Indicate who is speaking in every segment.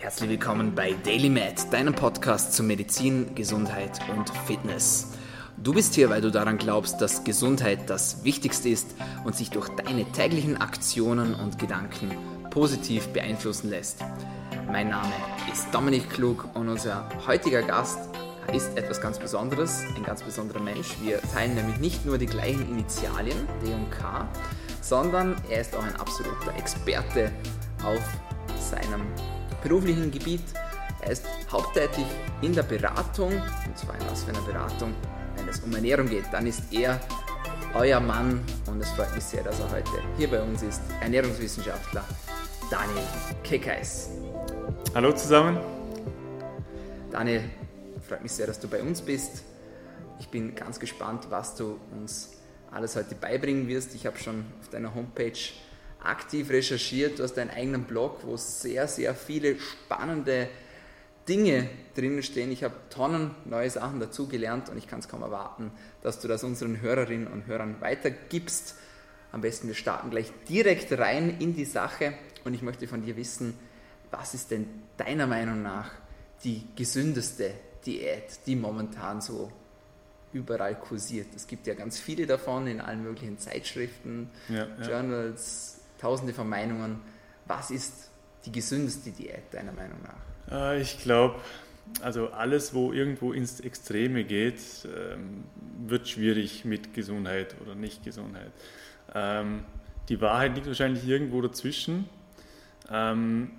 Speaker 1: Herzlich willkommen bei Daily Med, deinem Podcast zu Medizin, Gesundheit und Fitness. Du bist hier, weil du daran glaubst, dass Gesundheit das Wichtigste ist und sich durch deine täglichen Aktionen und Gedanken positiv beeinflussen lässt. Mein Name ist Dominik Klug und unser heutiger Gast ist etwas ganz Besonderes, ein ganz besonderer Mensch. Wir teilen nämlich nicht nur die gleichen Initialien, D und K, sondern er ist auch ein absoluter Experte auf seinem beruflichen Gebiet. Er ist haupttätig in der Beratung, und zwar in was für einer Beratung, wenn es um Ernährung geht, dann ist er euer Mann und es freut mich sehr, dass er heute hier bei uns ist, Ernährungswissenschaftler Daniel Kekeis.
Speaker 2: Hallo zusammen.
Speaker 1: Daniel, freut mich sehr, dass du bei uns bist. Ich bin ganz gespannt, was du uns alles heute beibringen wirst. Ich habe schon auf deiner Homepage aktiv recherchiert. Du hast deinen eigenen Blog, wo sehr, sehr viele spannende Dinge drinnen stehen. Ich habe Tonnen neue Sachen dazugelernt und ich kann es kaum erwarten, dass du das unseren Hörerinnen und Hörern weitergibst. Am besten wir starten gleich direkt rein in die Sache und ich möchte von dir wissen, was ist denn deiner Meinung nach die gesündeste Diät, die momentan so überall kursiert? Es gibt ja ganz viele davon in allen möglichen Zeitschriften, ja, ja. Tausende von Meinungen. Was ist die gesündeste Diät deiner Meinung nach?
Speaker 2: Äh, ich glaube, also alles, wo irgendwo ins Extreme geht, ähm, wird schwierig mit Gesundheit oder nicht Gesundheit. Ähm, die Wahrheit liegt wahrscheinlich irgendwo dazwischen. Ähm,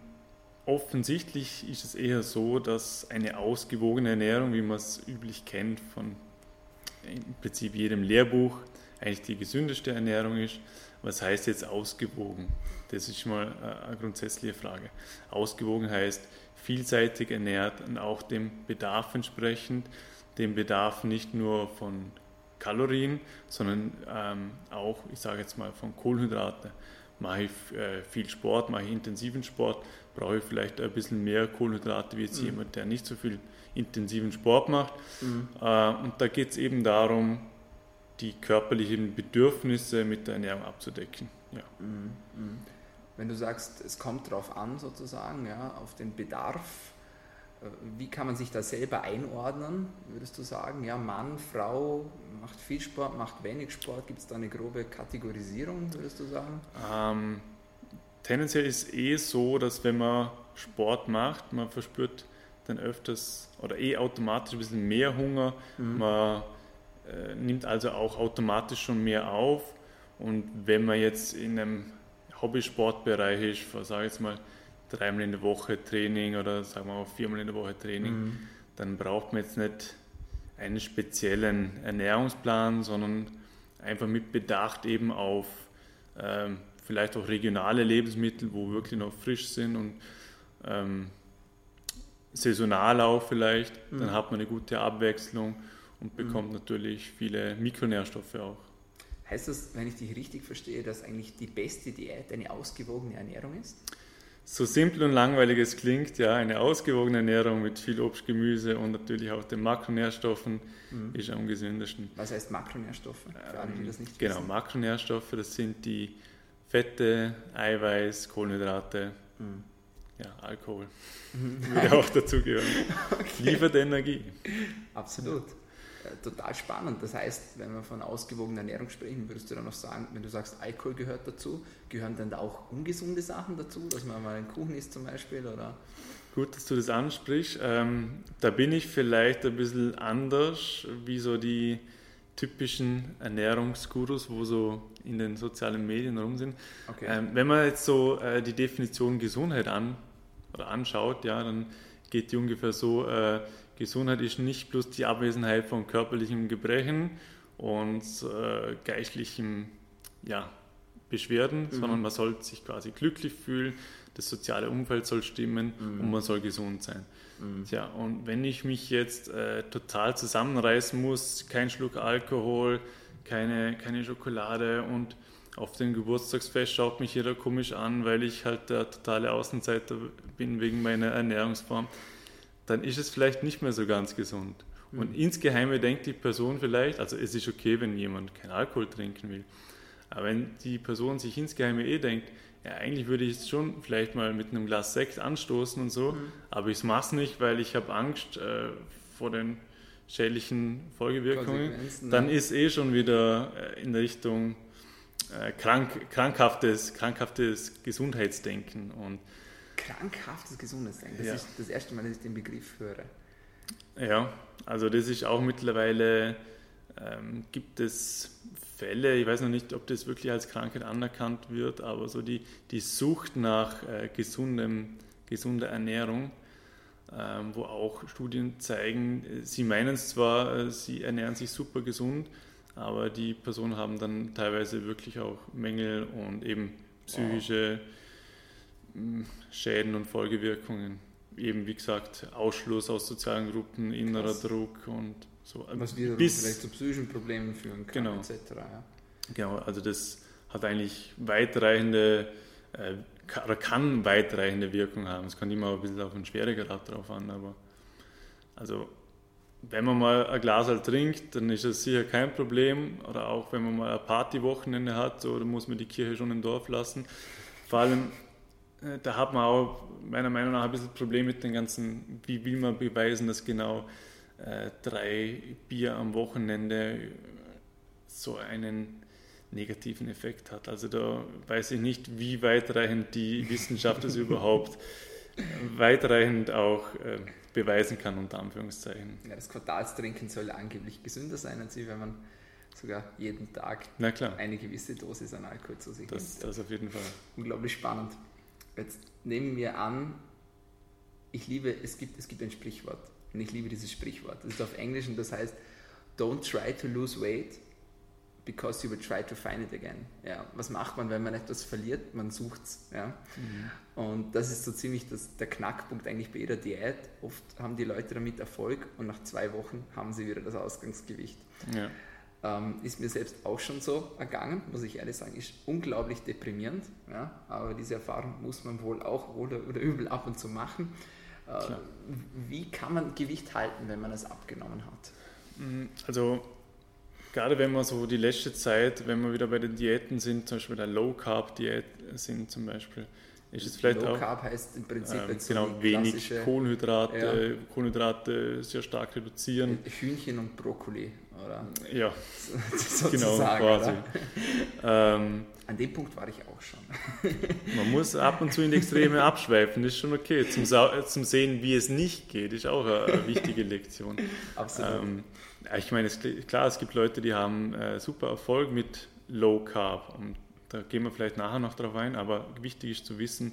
Speaker 2: offensichtlich ist es eher so, dass eine ausgewogene Ernährung, wie man es üblich kennt von im Prinzip jedem Lehrbuch, eigentlich die gesündeste Ernährung ist. Was heißt jetzt ausgewogen? Das ist mal äh, eine grundsätzliche Frage. Ausgewogen heißt vielseitig ernährt und auch dem Bedarf entsprechend, dem Bedarf nicht nur von Kalorien, sondern ähm, auch, ich sage jetzt mal, von Kohlenhydraten. Mache ich äh, viel Sport, mache ich intensiven Sport, brauche ich vielleicht ein bisschen mehr Kohlenhydrate wie jetzt mhm. jemand, der nicht so viel intensiven Sport macht. Mhm. Äh, und da geht es eben darum, die körperlichen Bedürfnisse mit der Ernährung abzudecken. Ja. Mhm,
Speaker 1: mhm. Wenn du sagst, es kommt darauf an, sozusagen, ja, auf den Bedarf, äh, wie kann man sich da selber einordnen, würdest du sagen? Ja, Mann, Frau, macht viel Sport, macht wenig Sport, gibt es da eine grobe Kategorisierung, würdest du sagen?
Speaker 2: Ähm, tendenziell ist eh so, dass wenn man Sport macht, man verspürt dann öfters oder eh automatisch ein bisschen mehr Hunger, mhm. man nimmt also auch automatisch schon mehr auf. Und wenn man jetzt in einem Hobbysportbereich ist, sage ich jetzt mal dreimal in der Woche Training oder sagen wir mal viermal in der Woche Training, mhm. dann braucht man jetzt nicht einen speziellen Ernährungsplan, sondern einfach mit Bedacht eben auf ähm, vielleicht auch regionale Lebensmittel, wo wirklich noch frisch sind und ähm, saisonal auch vielleicht, mhm. dann hat man eine gute Abwechslung und bekommt mhm. natürlich viele Mikronährstoffe auch.
Speaker 1: Heißt das, wenn ich dich richtig verstehe, dass eigentlich die beste Diät eine ausgewogene Ernährung ist?
Speaker 2: So simpel und langweilig es klingt, ja, eine ausgewogene Ernährung mit viel Obst, Gemüse und natürlich auch den Makronährstoffen mhm. ist am gesündesten.
Speaker 1: Was heißt Makronährstoffe?
Speaker 2: Für alle, die das nicht genau, wissen. Makronährstoffe, das sind die Fette, Eiweiß, Kohlenhydrate, mhm. ja, Alkohol. Mhm. Würde auch dazugehören. okay. Liefert Energie.
Speaker 1: Absolut. Äh, total spannend. Das heißt, wenn wir von ausgewogener Ernährung sprechen, würdest du dann noch sagen, wenn du sagst, Alkohol gehört dazu, gehören dann da auch ungesunde Sachen dazu, dass man mal einen Kuchen isst zum Beispiel? Oder?
Speaker 2: Gut, dass du das ansprichst. Ähm, da bin ich vielleicht ein bisschen anders, wie so die typischen Ernährungsgurus, wo so in den sozialen Medien rum sind. Okay. Ähm, wenn man jetzt so äh, die Definition Gesundheit an, oder anschaut, ja, dann geht die ungefähr so, äh, Gesundheit ist nicht bloß die Abwesenheit von körperlichen Gebrechen und äh, geistlichen ja, Beschwerden, mhm. sondern man soll sich quasi glücklich fühlen, das soziale Umfeld soll stimmen mhm. und man soll gesund sein. Mhm. Tja, und wenn ich mich jetzt äh, total zusammenreißen muss, kein Schluck Alkohol, keine, keine Schokolade und auf dem Geburtstagsfest schaut mich jeder komisch an, weil ich halt der totale Außenseiter bin wegen meiner Ernährungsform, dann ist es vielleicht nicht mehr so ganz gesund. Mhm. Und insgeheim denkt die Person vielleicht, also es ist okay, wenn jemand keinen Alkohol trinken will, aber wenn die Person sich insgeheim eh denkt, ja, eigentlich würde ich es schon vielleicht mal mit einem Glas Sekt anstoßen und so, mhm. aber ich mache es nicht, weil ich habe Angst äh, vor den schädlichen Folgewirkungen. Dann ne? ist eh schon wieder äh, in Richtung äh, krank, krankhaftes, krankhaftes Gesundheitsdenken. Und
Speaker 1: krankhaftes Gesundheitsdenken, das ja. ist das erste Mal, dass ich den Begriff höre.
Speaker 2: Ja, also das ist auch mittlerweile, ähm, gibt es Fälle, ich weiß noch nicht, ob das wirklich als Krankheit anerkannt wird, aber so die, die Sucht nach äh, gesundem, gesunder Ernährung, ähm, wo auch Studien zeigen, sie meinen es zwar, äh, sie ernähren sich super gesund, aber die Personen haben dann teilweise wirklich auch Mängel und eben psychische wow. Schäden und Folgewirkungen. Eben wie gesagt, Ausschluss aus sozialen Gruppen, innerer Krass. Druck und so.
Speaker 1: Was wieder bis, vielleicht zu psychischen Problemen führen kann,
Speaker 2: genau.
Speaker 1: etc. Ja.
Speaker 2: Genau, also das hat eigentlich weitreichende äh, oder kann weitreichende Wirkung haben. Es kommt immer ein bisschen auf einen Schweregrad drauf an, aber also wenn man mal ein Glas halt trinkt, dann ist das sicher kein Problem. Oder auch wenn man mal ein Partywochenende hat, so, dann muss man die Kirche schon im Dorf lassen. Vor allem, da hat man auch meiner Meinung nach ein bisschen Problem mit den ganzen, wie will man beweisen, dass genau äh, drei Bier am Wochenende so einen negativen Effekt hat. Also da weiß ich nicht, wie weitreichend die Wissenschaft es überhaupt weitreichend auch äh, beweisen kann, unter Anführungszeichen.
Speaker 1: Ja, das Quartalstrinken soll angeblich gesünder sein, als wenn man sogar jeden Tag eine gewisse Dosis an Alkohol zu sich
Speaker 2: das, nimmt. Das auf jeden Fall.
Speaker 1: Unglaublich spannend. Jetzt nehmen wir an, ich liebe, es gibt, es gibt ein Sprichwort und ich liebe dieses Sprichwort. Das ist auf Englisch und das heißt, don't try to lose weight, because you will try to find it again. Ja, was macht man, wenn man etwas verliert? Man sucht es. Ja? Mhm. Und das ist so ziemlich das, der Knackpunkt eigentlich bei jeder Diät. Oft haben die Leute damit Erfolg und nach zwei Wochen haben sie wieder das Ausgangsgewicht. Ja. Ähm, ist mir selbst auch schon so ergangen, muss ich ehrlich sagen, ist unglaublich deprimierend. Ja? Aber diese Erfahrung muss man wohl auch oder, oder übel ab und zu machen. Äh, wie kann man Gewicht halten, wenn man es abgenommen hat?
Speaker 2: Mhm, also gerade wenn wir so die letzte Zeit, wenn wir wieder bei den Diäten sind, zum Beispiel der Low Carb Diät sind zum Beispiel, ist es vielleicht
Speaker 1: Low
Speaker 2: auch.
Speaker 1: Carb heißt im Prinzip
Speaker 2: ähm, genau wenig Kohlenhydrate, ja. Kohlenhydrate sehr stark reduzieren.
Speaker 1: Hühnchen und Brokkoli, oder?
Speaker 2: Ja, genau quasi.
Speaker 1: Ähm, An dem Punkt war ich auch schon.
Speaker 2: man muss ab und zu in die Extreme abschweifen, das ist schon okay. Zum, zum Sehen, wie es nicht geht, ist auch eine, eine wichtige Lektion.
Speaker 1: Absolut. Ähm,
Speaker 2: ich meine, es, klar, es gibt Leute, die haben äh, super Erfolg mit Low Carb. Und da gehen wir vielleicht nachher noch drauf ein, aber wichtig ist zu wissen,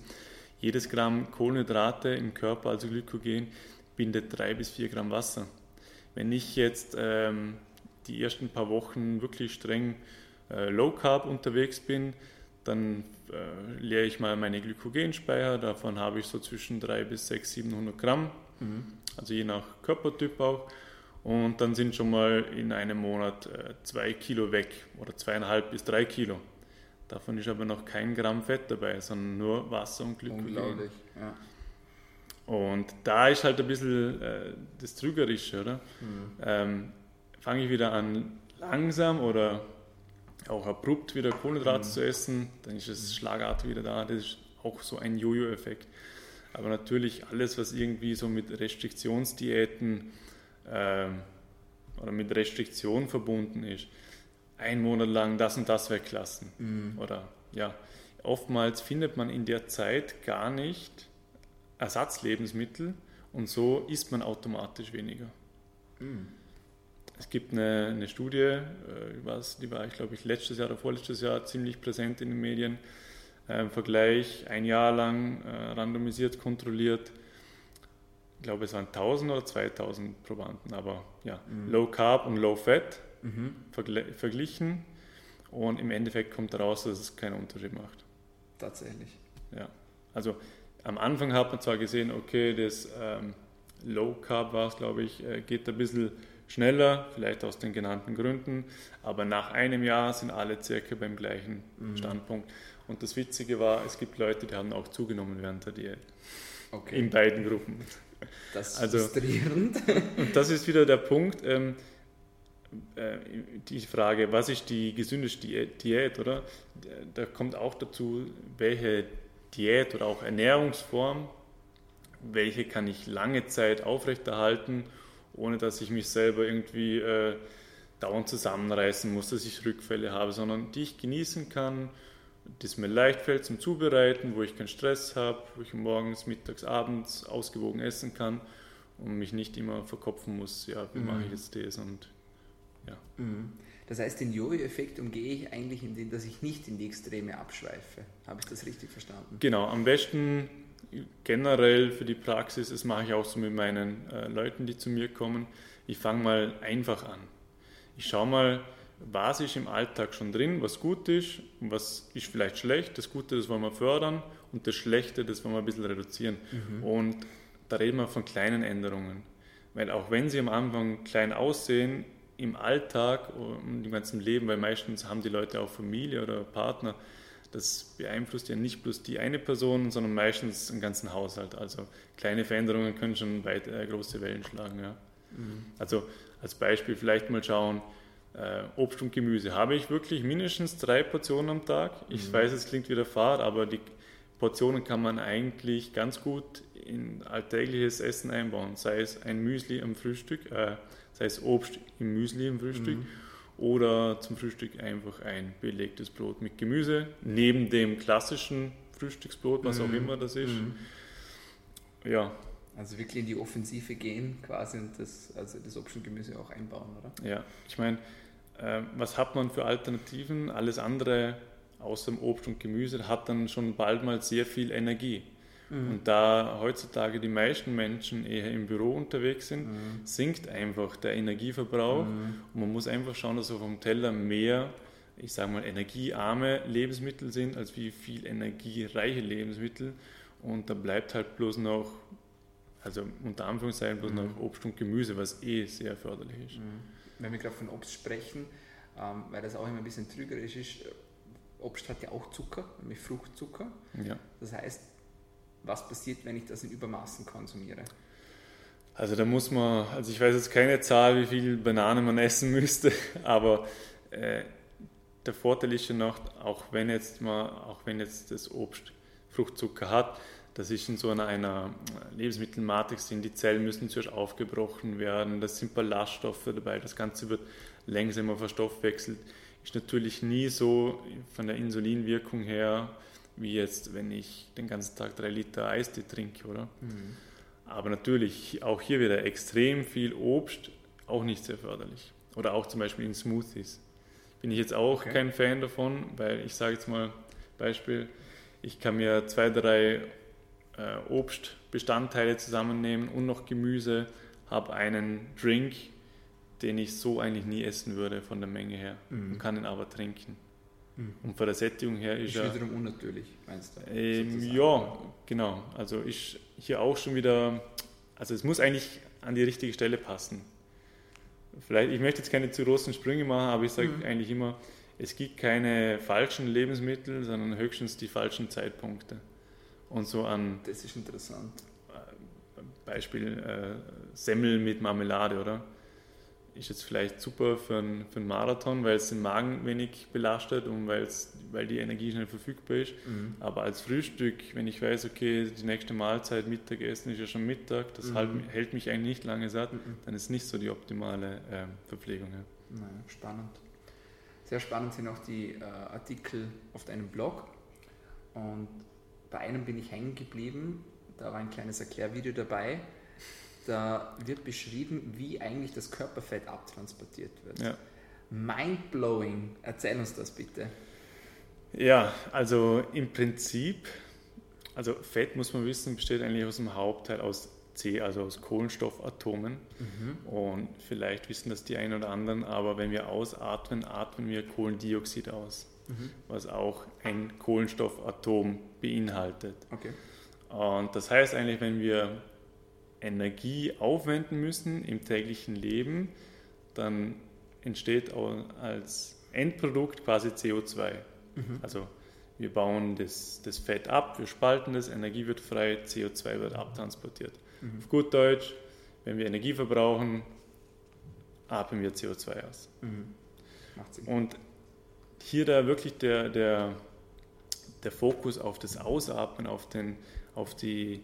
Speaker 2: jedes Gramm Kohlenhydrate im Körper, also Glykogen, bindet drei bis vier Gramm Wasser. Wenn ich jetzt ähm, die ersten paar Wochen wirklich streng äh, Low Carb unterwegs bin, dann äh, leere ich mal meine Glykogenspeicher. Davon habe ich so zwischen 300 bis 600, 700 Gramm, mhm. also je nach Körpertyp auch. Und dann sind schon mal in einem Monat äh, zwei Kilo weg oder zweieinhalb bis drei Kilo. Davon ist aber noch kein Gramm Fett dabei, sondern nur Wasser und Glykogen.
Speaker 1: Unglaublich, ja.
Speaker 2: Und da ist halt ein bisschen äh, das Trügerische, oder? Mhm. Ähm, Fange ich wieder an, langsam oder auch abrupt wieder Kohlenhydrate mhm. zu essen, dann ist es schlagartig wieder da. Das ist auch so ein Jojo-Effekt. Aber natürlich alles, was irgendwie so mit Restriktionsdiäten äh, oder mit Restriktionen verbunden ist, ein Monat lang das und das weglassen. Mhm. Oder ja, oftmals findet man in der Zeit gar nicht Ersatzlebensmittel und so isst man automatisch weniger. Mhm. Es gibt eine, eine Studie, äh, was, die war, ich glaube ich, letztes Jahr oder vorletztes Jahr ziemlich präsent in den Medien. Äh, Im Vergleich ein Jahr lang äh, randomisiert kontrolliert ich glaube, es waren 1000 oder 2000 Probanden, aber ja, mhm. Low Carb und Low Fat mhm. verglichen und im Endeffekt kommt daraus, dass es keinen Unterschied macht.
Speaker 1: Tatsächlich.
Speaker 2: Ja, also am Anfang hat man zwar gesehen, okay, das ähm, Low Carb war es, glaube ich, äh, geht ein bisschen schneller, vielleicht aus den genannten Gründen, aber nach einem Jahr sind alle circa beim gleichen mhm. Standpunkt. Und das Witzige war, es gibt Leute, die haben auch zugenommen während der Diät. Okay. In beiden Gruppen.
Speaker 1: Das ist also, frustrierend.
Speaker 2: Und das ist wieder der Punkt, ähm, äh, die Frage, was ist die gesündeste Diät, oder? Da kommt auch dazu, welche Diät oder auch Ernährungsform, welche kann ich lange Zeit aufrechterhalten, ohne dass ich mich selber irgendwie äh, dauernd zusammenreißen muss, dass ich Rückfälle habe, sondern die ich genießen kann, das mir leicht fällt zum Zubereiten, wo ich keinen Stress habe, wo ich morgens, mittags, abends ausgewogen essen kann und mich nicht immer verkopfen muss, ja, wie mhm. mache ich jetzt das und ja.
Speaker 1: Mhm. Das heißt, den Jojo-Effekt umgehe ich eigentlich, indem dass ich nicht in die Extreme abschweife. Habe ich das richtig verstanden?
Speaker 2: Genau, am besten generell für die Praxis, das mache ich auch so mit meinen äh, Leuten, die zu mir kommen. Ich fange mal einfach an. Ich schaue mal, was ist im Alltag schon drin, was gut ist und was ist vielleicht schlecht. Das Gute, das wollen wir fördern und das Schlechte, das wollen wir ein bisschen reduzieren. Mhm. Und da reden wir von kleinen Änderungen. Weil auch wenn sie am Anfang klein aussehen, im Alltag und im ganzen Leben, weil meistens haben die Leute auch Familie oder Partner, das beeinflusst ja nicht bloß die eine Person, sondern meistens den ganzen Haushalt. Also kleine Veränderungen können schon weit äh, große Wellen schlagen. Ja. Mhm. Also als Beispiel vielleicht mal schauen, äh, Obst und Gemüse. Habe ich wirklich mindestens drei Portionen am Tag? Ich mhm. weiß, es klingt wieder Fahrt, aber die Portionen kann man eigentlich ganz gut in alltägliches Essen einbauen. Sei es ein Müsli am Frühstück, äh, sei es Obst im Müsli im Frühstück mhm. Oder zum Frühstück einfach ein belegtes Brot mit Gemüse, neben dem klassischen Frühstücksbrot, was mhm. auch immer das ist. Mhm.
Speaker 1: Ja. Also wirklich in die Offensive gehen quasi und das, also das Obst und Gemüse auch einbauen, oder?
Speaker 2: Ja, ich meine, äh, was hat man für Alternativen? Alles andere außer dem Obst und Gemüse hat dann schon bald mal sehr viel Energie. Mhm. Und da heutzutage die meisten Menschen eher im Büro unterwegs sind, mhm. sinkt einfach der Energieverbrauch mhm. und man muss einfach schauen, dass auf dem Teller mehr, ich sage mal, energiearme Lebensmittel sind, als wie viel energiereiche Lebensmittel. Und da bleibt halt bloß noch, also unter Anführungszeichen, bloß noch mhm. Obst und Gemüse, was eh sehr förderlich ist. Mhm.
Speaker 1: Wenn wir gerade von Obst sprechen, ähm, weil das auch immer ein bisschen trügerisch ist, Obst hat ja auch Zucker, nämlich Fruchtzucker. Ja. Das heißt, was passiert, wenn ich das in Übermaßen konsumiere?
Speaker 2: Also da muss man, also ich weiß jetzt keine Zahl, wie viel Bananen man essen müsste, aber äh, der Vorteil ist ja noch, auch wenn jetzt mal, auch wenn jetzt das Obst Fruchtzucker hat, das ist in so einer, einer Lebensmittelmatrix, die Zellen müssen zuerst aufgebrochen werden, da sind Ballaststoffe dabei, das Ganze wird langsamer verstoffwechselt, ist natürlich nie so von der Insulinwirkung her wie jetzt, wenn ich den ganzen Tag drei Liter Eistee trinke, oder? Mhm. Aber natürlich auch hier wieder extrem viel Obst, auch nicht sehr förderlich. Oder auch zum Beispiel in Smoothies. Bin ich jetzt auch okay. kein Fan davon, weil ich sage jetzt mal Beispiel, ich kann mir zwei, drei äh, Obstbestandteile zusammennehmen und noch Gemüse, habe einen Drink, den ich so eigentlich nie essen würde von der Menge her mhm. und kann ihn aber trinken. Mhm. Und von der Sättigung her ist,
Speaker 1: ist er. wiederum unnatürlich, meinst du?
Speaker 2: Ähm, ja, genau. Also ist hier auch schon wieder. Also es muss eigentlich an die richtige Stelle passen. Vielleicht, ich möchte jetzt keine zu großen Sprünge machen, aber ich sage mhm. eigentlich immer, es gibt keine falschen Lebensmittel, sondern höchstens die falschen Zeitpunkte. Und so an.
Speaker 1: Das ist interessant.
Speaker 2: Äh, Beispiel äh, Semmel mit Marmelade, oder? Ist jetzt vielleicht super für einen, für einen Marathon, weil es den Magen wenig belastet und weil's, weil die Energie schnell verfügbar ist. Mhm. Aber als Frühstück, wenn ich weiß, okay, die nächste Mahlzeit, Mittagessen ist ja schon Mittag, das mhm. halt, hält mich eigentlich nicht lange satt, mhm. dann ist nicht so die optimale äh, Verpflegung. Ja.
Speaker 1: Naja, spannend. Sehr spannend sind auch die äh, Artikel auf deinem Blog. Und bei einem bin ich hängen geblieben. Da war ein kleines Erklärvideo dabei da wird beschrieben, wie eigentlich das Körperfett abtransportiert wird. Ja. Mindblowing, erzähl uns das bitte.
Speaker 2: Ja, also im Prinzip, also Fett muss man wissen, besteht eigentlich aus dem Hauptteil aus C, also aus Kohlenstoffatomen. Mhm. Und vielleicht wissen das die einen oder anderen, aber wenn wir ausatmen, atmen wir Kohlendioxid aus, mhm. was auch ein Kohlenstoffatom beinhaltet. Okay. Und das heißt eigentlich, wenn wir Energie aufwenden müssen im täglichen Leben, dann entsteht als Endprodukt quasi CO2. Mhm. Also wir bauen das, das Fett ab, wir spalten das, Energie wird frei, CO2 wird abtransportiert. Mhm. Auf gut Deutsch, wenn wir Energie verbrauchen, atmen wir CO2 aus.
Speaker 1: Mhm.
Speaker 2: Und hier da wirklich der, der, der Fokus auf das Ausatmen, auf den, auf die,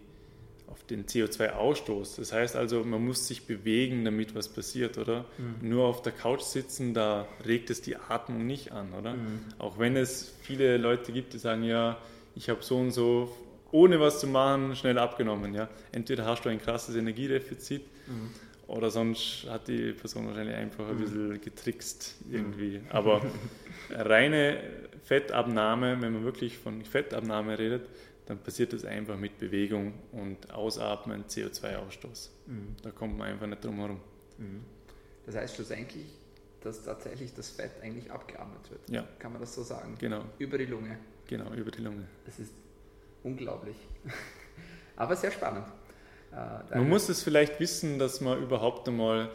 Speaker 2: auf den CO2-Ausstoß. Das heißt also, man muss sich bewegen, damit was passiert, oder? Mhm. Nur auf der Couch sitzen, da regt es die Atmung nicht an, oder? Mhm. Auch wenn es viele Leute gibt, die sagen, ja, ich habe so und so, ohne was zu machen, schnell abgenommen, ja. Entweder hast du ein krasses Energiedefizit mhm. oder sonst hat die Person wahrscheinlich einfach ein mhm. bisschen getrickst irgendwie. Mhm. Aber reine Fettabnahme, wenn man wirklich von Fettabnahme redet, dann passiert das einfach mit Bewegung und Ausatmen, CO2-Ausstoß. Mhm. Da kommt man einfach nicht drum herum.
Speaker 1: Mhm. Das heißt schlussendlich, dass tatsächlich das Fett eigentlich abgeatmet wird.
Speaker 2: Ja.
Speaker 1: Kann man das so sagen?
Speaker 2: Genau.
Speaker 1: Über die Lunge.
Speaker 2: Genau, über die Lunge.
Speaker 1: Das ist unglaublich. Aber sehr spannend.
Speaker 2: Äh, man muss es vielleicht wissen, dass man überhaupt einmal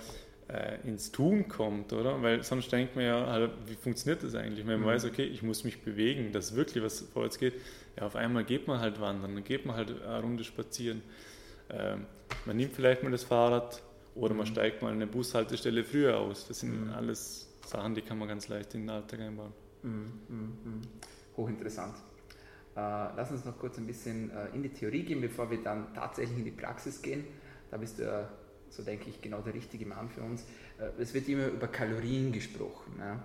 Speaker 2: äh, ins Tun kommt, oder? Weil sonst denkt man ja, halt, wie funktioniert das eigentlich? Wenn man mhm. weiß, okay, ich muss mich bewegen, dass wirklich was vorwärts geht, ja, auf einmal geht man halt wandern, dann geht man halt eine Runde spazieren. Ähm, man nimmt vielleicht mal das Fahrrad oder man mhm. steigt mal eine Bushaltestelle früher aus. Das sind mhm. alles Sachen, die kann man ganz leicht in den Alltag einbauen.
Speaker 1: Mhm. mhm. Hochinteressant. Äh, lass uns noch kurz ein bisschen äh, in die Theorie gehen, bevor wir dann tatsächlich in die Praxis gehen. Da bist du ja, so denke ich, genau der richtige Mann für uns. Äh, es wird immer über Kalorien gesprochen. Ja.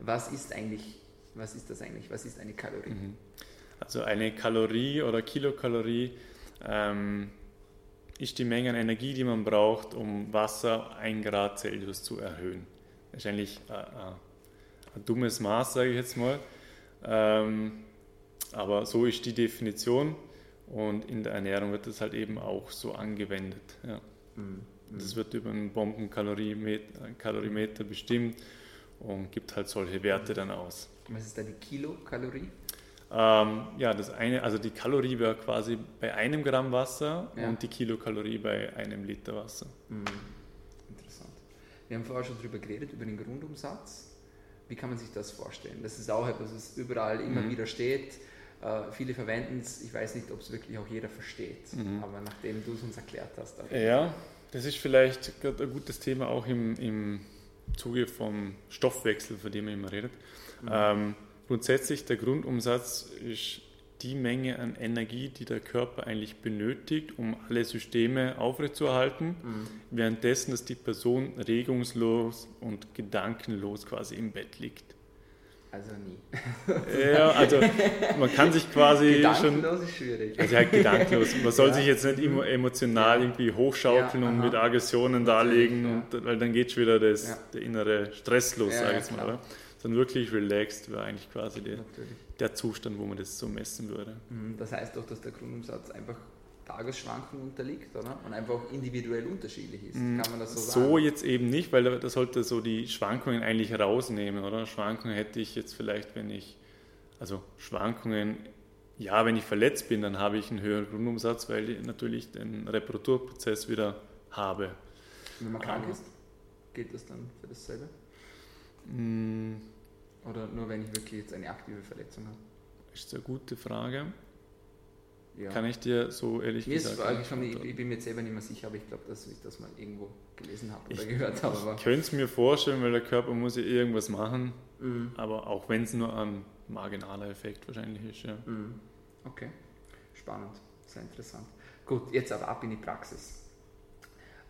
Speaker 1: Was ist eigentlich, was ist das eigentlich? Was ist eine Kalorie? Mhm.
Speaker 2: Also eine Kalorie oder Kilokalorie ähm, ist die Menge an Energie, die man braucht, um Wasser 1 Grad Celsius zu erhöhen. Wahrscheinlich äh, äh, ein dummes Maß, sage ich jetzt mal. Ähm, aber so ist die Definition und in der Ernährung wird das halt eben auch so angewendet. Ja. Mhm. Das wird über einen Bombenkalorimeter bestimmt und gibt halt solche Werte dann aus.
Speaker 1: Was ist eine Kilokalorie?
Speaker 2: Ähm, ja, das eine, also die Kalorie wäre quasi bei einem Gramm Wasser ja. und die Kilokalorie bei einem Liter Wasser. Mhm.
Speaker 1: Interessant. Wir haben vorher schon darüber geredet, über den Grundumsatz. Wie kann man sich das vorstellen? Das ist auch etwas, was überall immer mhm. wieder steht. Äh, viele verwenden es. Ich weiß nicht, ob es wirklich auch jeder versteht. Mhm. Aber nachdem du es uns erklärt hast.
Speaker 2: Ja, das ist vielleicht ein gutes Thema auch im, im Zuge vom Stoffwechsel, von dem man immer redet. Mhm. Ähm, Grundsätzlich der Grundumsatz ist die Menge an Energie, die der Körper eigentlich benötigt, um alle Systeme aufrechtzuerhalten, mhm. währenddessen, dass die Person regungslos und gedankenlos quasi im Bett liegt.
Speaker 1: Also nie.
Speaker 2: ja, also man kann sich quasi
Speaker 1: gedankenlos
Speaker 2: schon.
Speaker 1: ist schwierig.
Speaker 2: Also halt gedankenlos. Man soll ja. sich jetzt nicht immer emotional ja. irgendwie hochschaukeln ja, und mit Aggressionen darlegen, und, weil dann geht schon wieder das, der innere Stress los, sage ich jetzt mal. Oder? sondern wirklich relaxed wäre eigentlich quasi der, der Zustand, wo man das so messen würde.
Speaker 1: Mhm, das heißt doch, dass der Grundumsatz einfach Tagesschwankungen unterliegt, oder? Und einfach individuell unterschiedlich ist.
Speaker 2: Mhm. Kann man das so sagen? So jetzt eben nicht, weil das sollte so die Schwankungen eigentlich rausnehmen, oder? Schwankungen hätte ich jetzt vielleicht, wenn ich, also Schwankungen, ja, wenn ich verletzt bin, dann habe ich einen höheren Grundumsatz, weil ich natürlich den Reparaturprozess wieder habe.
Speaker 1: Wenn man krank ist, gilt das dann für dasselbe?
Speaker 2: Mhm.
Speaker 1: Oder nur wenn ich wirklich jetzt eine aktive Verletzung habe?
Speaker 2: Ist eine gute Frage. Ja. Kann ich dir so ehrlich
Speaker 1: mir
Speaker 2: gesagt
Speaker 1: sagen? Schon, ich, ich bin mir jetzt selber nicht mehr sicher, aber ich glaube, dass ich das mal irgendwo gelesen habe oder ich, gehört habe.
Speaker 2: Ich könnte es mir vorstellen, weil der Körper muss ja irgendwas machen, mhm. aber auch wenn es nur ein marginaler Effekt wahrscheinlich ist. Ja.
Speaker 1: Mhm. Okay, spannend, sehr interessant. Gut, jetzt aber ab in die Praxis.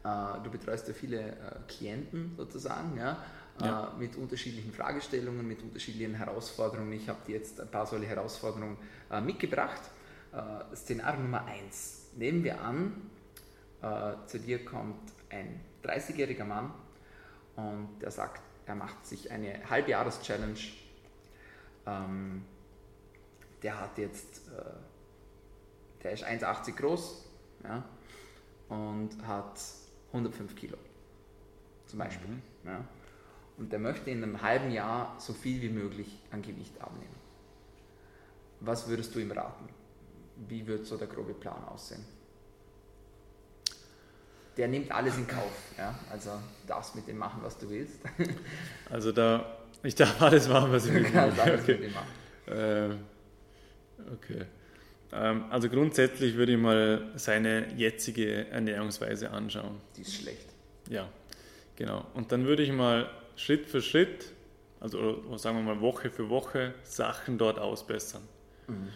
Speaker 1: Äh, du betreust ja viele äh, Klienten sozusagen, ja ja. äh, mit unterschiedlichen Fragestellungen, mit unterschiedlichen Herausforderungen. Ich habe dir jetzt ein paar solche Herausforderungen mitgebracht. Äh, Szenario Nummer 1. Nehmen wir an, äh, zu dir kommt ein 30-jähriger Mann und der sagt, er macht sich eine Halbjahres-Challenge. Ähm, der hat jetzt, äh, der ist 1,80 groß ja, und hat 105 Kilo zum Beispiel. Mhm. Ja und der möchte in einem halben Jahr so viel wie möglich an Gewicht abnehmen. Was würdest du ihm raten? Wie wird so der grobe Plan aussehen? Der nimmt alles in Kauf, ja? also darfst mit dem machen, was du willst.
Speaker 2: also da, ich darf alles machen, was ich will. Okay. Äh, okay. Ähm, also grundsätzlich würde ich mal seine jetzige Ernährungsweise anschauen.
Speaker 1: Die ist schlecht.
Speaker 2: Ja, Genau. Und dann würde ich mal Schritt für Schritt, also sagen wir mal Woche für Woche, Sachen dort ausbessern. Mhm.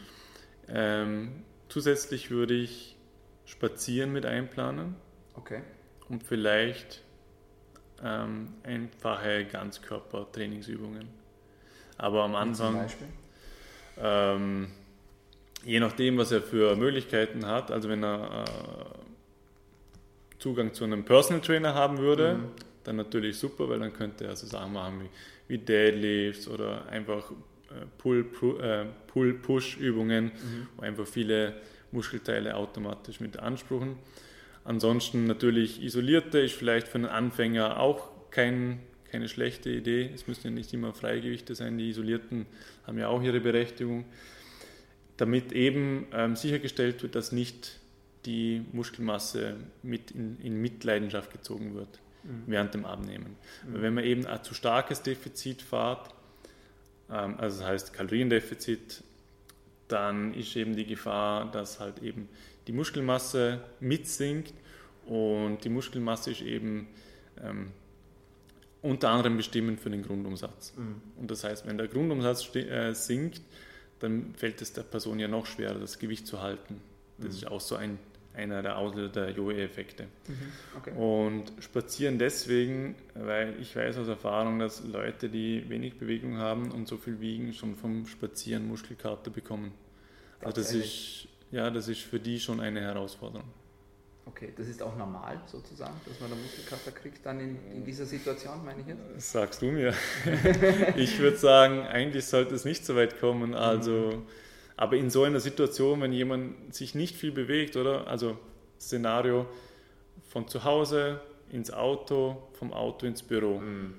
Speaker 2: Ähm, zusätzlich würde ich Spazieren mit einplanen.
Speaker 1: Okay.
Speaker 2: Und vielleicht ähm, einfache Ganzkörpertrainingsübungen. Aber am Anfang. Zum Beispiel? Ähm, je nachdem, was er für Möglichkeiten hat, also wenn er äh, Zugang zu einem Personal Trainer haben würde, mhm. dann natürlich super, weil dann könnte er so Sachen machen wie, wie Deadlifts oder einfach Pull-Push-Übungen, äh, mhm. wo einfach viele Muskelteile automatisch mit beanspruchen. Ansonsten natürlich isolierte ist vielleicht für einen Anfänger auch kein, keine schlechte Idee. Es müssen ja nicht immer Freigewichte sein, die isolierten haben ja auch ihre Berechtigung, damit eben ähm, sichergestellt wird, dass nicht die Muskelmasse mit in, in Mitleidenschaft gezogen wird mhm. während dem Abnehmen. Mhm. Wenn man eben ein zu starkes Defizit fährt, also das heißt Kaloriendefizit, dann ist eben die Gefahr, dass halt eben die Muskelmasse mitsinkt und die Muskelmasse ist eben ähm, unter anderem bestimmend für den Grundumsatz. Mhm. Und das heißt, wenn der Grundumsatz äh, sinkt, dann fällt es der Person ja noch schwerer, das Gewicht zu halten. Das mhm. ist auch so ein, einer der Auslöser der Jojo-Effekte. Mhm. Okay. Und spazieren deswegen, weil ich weiß aus Erfahrung, dass Leute, die wenig Bewegung haben und so viel wiegen, schon vom Spazieren Muskelkater bekommen. Also das ist, ja, das ist für die schon eine Herausforderung.
Speaker 1: Okay, das ist auch normal sozusagen, dass man eine Muskelkater kriegt dann in, in dieser Situation, meine ich jetzt?
Speaker 2: Sagst du mir. ich würde sagen, eigentlich sollte es nicht so weit kommen. Also, mhm. Aber in so einer Situation, wenn jemand sich nicht viel bewegt, oder? Also Szenario von zu Hause ins Auto, vom Auto ins Büro. Mhm.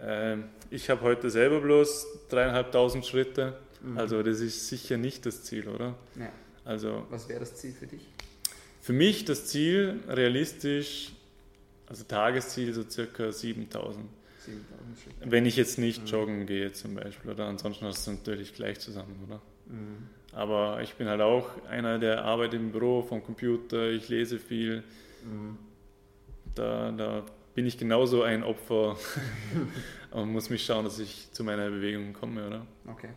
Speaker 2: Ähm, ich habe heute selber bloß dreieinhalbtausend Schritte Mhm. Also das ist sicher nicht das Ziel, oder?
Speaker 1: Ja.
Speaker 2: Also,
Speaker 1: Was wäre das Ziel für dich?
Speaker 2: Für mich das Ziel, realistisch, also Tagesziel so circa 7000. 7000 Schritte. Wenn ich jetzt nicht mhm. joggen gehe zum Beispiel, oder ansonsten hast du natürlich gleich zusammen, oder? Mhm. Aber ich bin halt auch einer, der arbeitet im Büro vom Computer, ich lese viel. Mhm. Da, da bin ich genauso ein Opfer und muss mich schauen, dass ich zu meiner Bewegung komme, oder?
Speaker 1: Okay.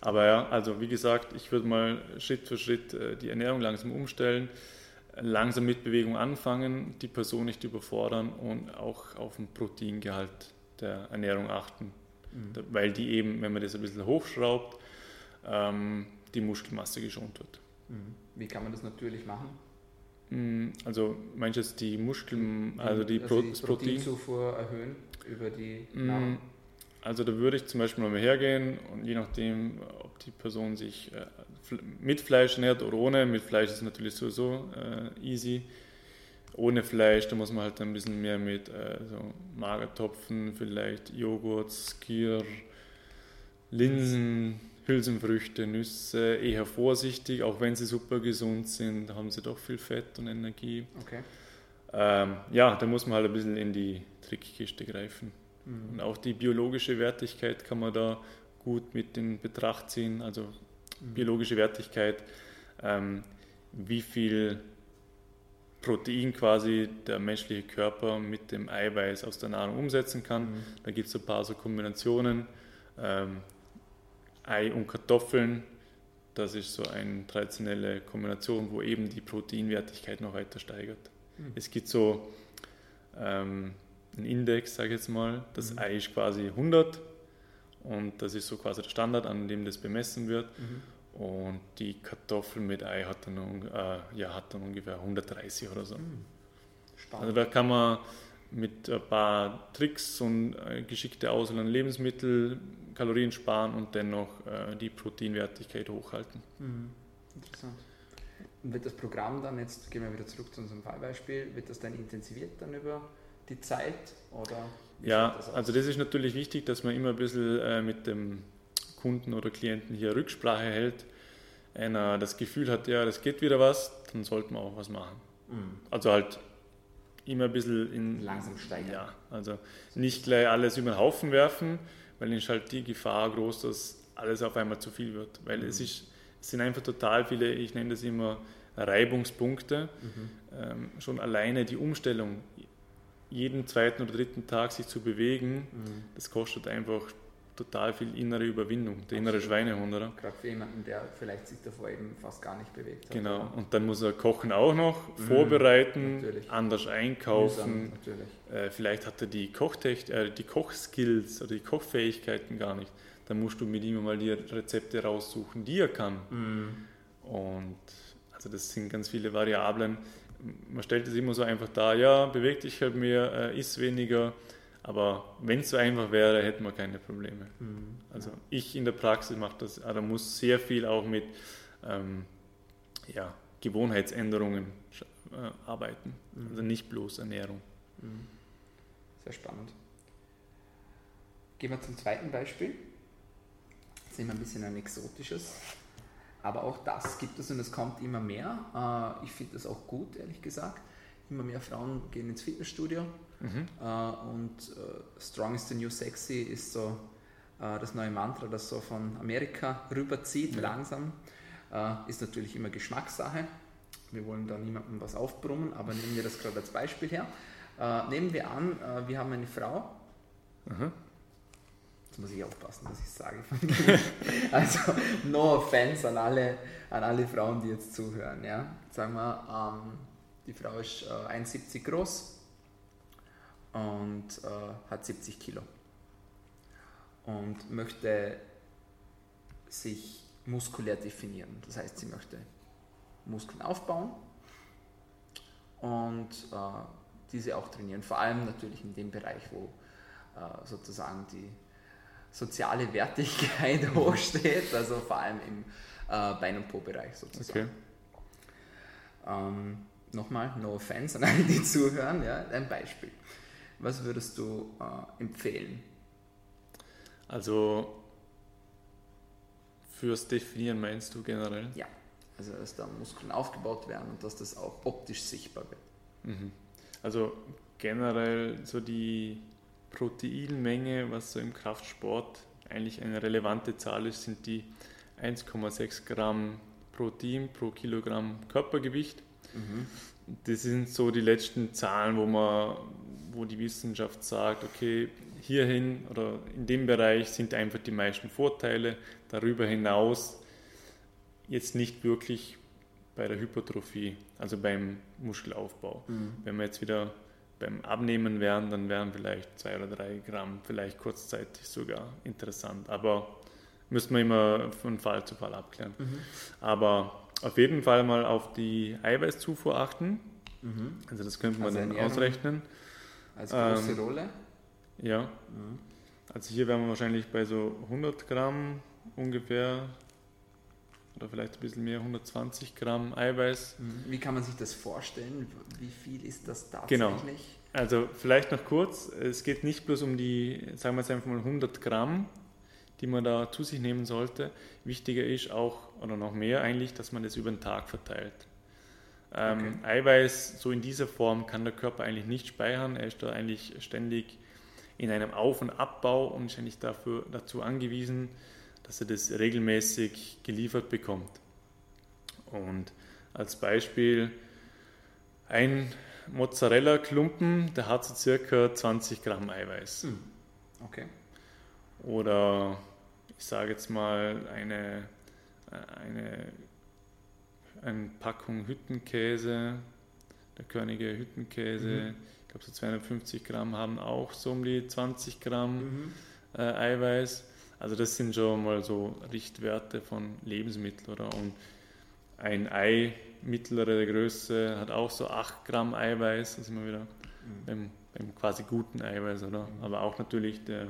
Speaker 2: Aber ja, also wie gesagt, ich würde mal Schritt für Schritt äh, die Ernährung langsam umstellen, langsam mit Bewegung anfangen, die Person nicht überfordern und auch auf den Proteingehalt der Ernährung achten. Mhm. Weil die eben, wenn man das ein bisschen hochschraubt, ähm, die Muskelmasse geschont wird.
Speaker 1: Mhm. Wie kann man das natürlich machen?
Speaker 2: Mm, also meinst du jetzt die Muskeln, also die,
Speaker 1: also die Proteinzufuhr erhöhen über die
Speaker 2: Nahrung? Also da würde ich zum Beispiel mal hergehen und je nachdem, ob die Person sich äh, mit Fleisch ernährt oder ohne, mit Fleisch ist natürlich sowieso äh, easy. Ohne Fleisch, da muss man halt ein bisschen mehr mit äh, so Magertopfen, vielleicht Joghurt, Skier, Linsen, Hülsenfrüchte, Nüsse, eher vorsichtig, auch wenn sie super gesund sind, haben sie doch viel Fett und Energie.
Speaker 1: Okay.
Speaker 2: Ähm, ja, da muss man halt ein bisschen in die Trickkiste greifen. Mhm. Und auch die biologische Wertigkeit kann man da gut mit in Betracht ziehen. Also mhm. biologische Wertigkeit, ähm, wie viel Protein quasi der menschliche Körper mit dem Eiweiß aus der Nahrung umsetzen kann. Mhm. Da gibt es ein paar so Kombinationen. Ähm, Ei und Kartoffeln, das ist so eine traditionelle Kombination, wo eben die Proteinwertigkeit noch weiter steigert. Mhm. Es gibt so ähm, einen Index, sage ich jetzt mal. Das mhm. Ei ist quasi 100 und das ist so quasi der Standard, an dem das bemessen wird. Mhm. Und die Kartoffel mit Ei hat dann, äh, ja, hat dann ungefähr 130 oder so. Mhm. Also da kann man mit ein paar Tricks und äh, geschickte Auswahl an Lebensmitteln Kalorien sparen und dennoch äh, die Proteinwertigkeit hochhalten.
Speaker 1: Mhm. Interessant. Und wird das Programm dann, jetzt gehen wir wieder zurück zu unserem Fallbeispiel, wird das dann intensiviert dann über die Zeit? Oder
Speaker 2: ja, das also das ist natürlich wichtig, dass man immer ein bisschen äh, mit dem Kunden oder Klienten hier Rücksprache hält. Einer das Gefühl hat, ja, das geht wieder was, dann sollte man auch was machen. Mhm. Also halt immer ein bisschen in.
Speaker 1: Langsam steigern.
Speaker 2: Ja, also nicht gleich alles über den Haufen werfen, weil dann ist halt die Gefahr groß, dass alles auf einmal zu viel wird. Weil mhm. es, ist, es sind einfach total viele, ich nenne das immer Reibungspunkte. Mhm. Ähm, schon alleine die Umstellung jeden zweiten oder dritten Tag sich zu bewegen, mhm. das kostet einfach total viel innere Überwindung, der innere Schweinehund, oder?
Speaker 1: Gerade für jemanden, der vielleicht sich davor eben fast gar nicht bewegt hat.
Speaker 2: Genau, oder? und dann muss er Kochen auch noch, mhm. vorbereiten, natürlich. anders einkaufen. Äh, vielleicht hat er die, Kochtech äh, die Kochskills oder die Kochfähigkeiten gar nicht. Dann musst du mit ihm mal die Rezepte raussuchen, die er kann. Mhm. Und also das sind ganz viele Variablen. Man stellt es immer so einfach da, ja, beweg dich halt mehr, äh, isst weniger aber wenn es so einfach wäre, hätten wir keine Probleme. Mhm. Also ich in der Praxis mache das, da also muss sehr viel auch mit ähm, ja, Gewohnheitsänderungen äh, arbeiten. Mhm. Also nicht bloß Ernährung. Mhm.
Speaker 1: Sehr spannend. Gehen wir zum zweiten Beispiel. Das ist immer ein bisschen ein exotisches. Aber auch das gibt es und es kommt immer mehr. Äh, ich finde das auch gut, ehrlich gesagt. Immer mehr Frauen gehen ins Fitnessstudio Mhm. Äh, und äh, Strong is the New Sexy ist so äh, das neue Mantra, das so von Amerika rüberzieht, ja. langsam. ist natürlich immer Geschmackssache. Wir wollen da niemandem was aufbrummen, aber nehmen wir das gerade als Beispiel her. nehmen wir an, wir haben eine Frau. Mhm. Jetzt muss ich aufpassen, was ich sage. also, no offense an alle, an alle Frauen, die jetzt zuhören. Ja? Sagen wir, ähm, die Frau ist äh, 1,70 groß, und äh, hat 70 Kilo und möchte sich muskulär definieren. Das heißt, sie möchte Muskeln aufbauen und äh, diese auch trainieren. Vor allem natürlich in dem Bereich, wo äh, sozusagen die soziale Wertigkeit hochsteht, also vor allem im äh, Bein- und Po-Bereich sozusagen. Okay. Ähm, Nochmal, no offense an alle, die zuhören, ja, ein Beispiel. Was würdest du äh, empfehlen?
Speaker 2: Also fürs Definieren meinst du generell?
Speaker 1: Ja, also dass da Muskeln aufgebaut werden und dass das auch optisch sichtbar wird.
Speaker 2: Mhm. Also generell so die Proteinmenge, was so im Kraftsport eigentlich eine relevante Zahl ist, sind die 1,6 Gramm Protein pro Kilogramm Körpergewicht. Mhm. Das sind so die letzten Zahlen, wo man wo die Wissenschaft sagt, okay, hierhin oder in dem Bereich sind einfach die meisten Vorteile. Darüber hinaus jetzt nicht wirklich bei der Hypertrophie, also beim Muskelaufbau. Mhm. Wenn wir jetzt wieder beim Abnehmen wären, dann wären vielleicht zwei oder drei Gramm, vielleicht kurzzeitig sogar interessant. Aber müssen wir immer von Fall zu Fall abklären. Mhm. Aber auf jeden Fall mal auf die Eiweißzufuhr achten. Mhm. Also das könnte man also dann ausrechnen.
Speaker 1: Als große ähm, Rolle?
Speaker 2: Ja. Mhm. Also hier wären wir wahrscheinlich bei so 100 Gramm ungefähr oder vielleicht ein bisschen mehr, 120 Gramm Eiweiß.
Speaker 1: Mhm. Wie kann man sich das vorstellen? Wie viel ist das
Speaker 2: tatsächlich? Genau. Also vielleicht noch kurz, es geht nicht bloß um die, sagen wir jetzt einfach mal 100 Gramm, die man da zu sich nehmen sollte. Wichtiger ist auch, oder noch mehr eigentlich, dass man das über den Tag verteilt. Ähm, okay. Eiweiß so in dieser Form kann der Körper eigentlich nicht speichern. Er ist da eigentlich ständig in einem Auf- und Abbau und ist eigentlich dafür, dazu angewiesen, dass er das regelmäßig geliefert bekommt. Und als Beispiel ein Mozzarella-Klumpen, der hat so circa 20 Gramm Eiweiß. Hm.
Speaker 1: Okay.
Speaker 2: Oder ich sage jetzt mal eine, eine eine Packung Hüttenkäse, der Körnige Hüttenkäse, mhm. ich glaube so 250 Gramm haben auch so um die 20 Gramm mhm. äh, Eiweiß. Also das sind schon mal so Richtwerte von Lebensmitteln, oder? Und ein Ei mittlere Größe hat auch so 8 Gramm Eiweiß, das sind wir wieder mhm. beim, beim, quasi guten Eiweiß, oder? Mhm. Aber auch natürlich der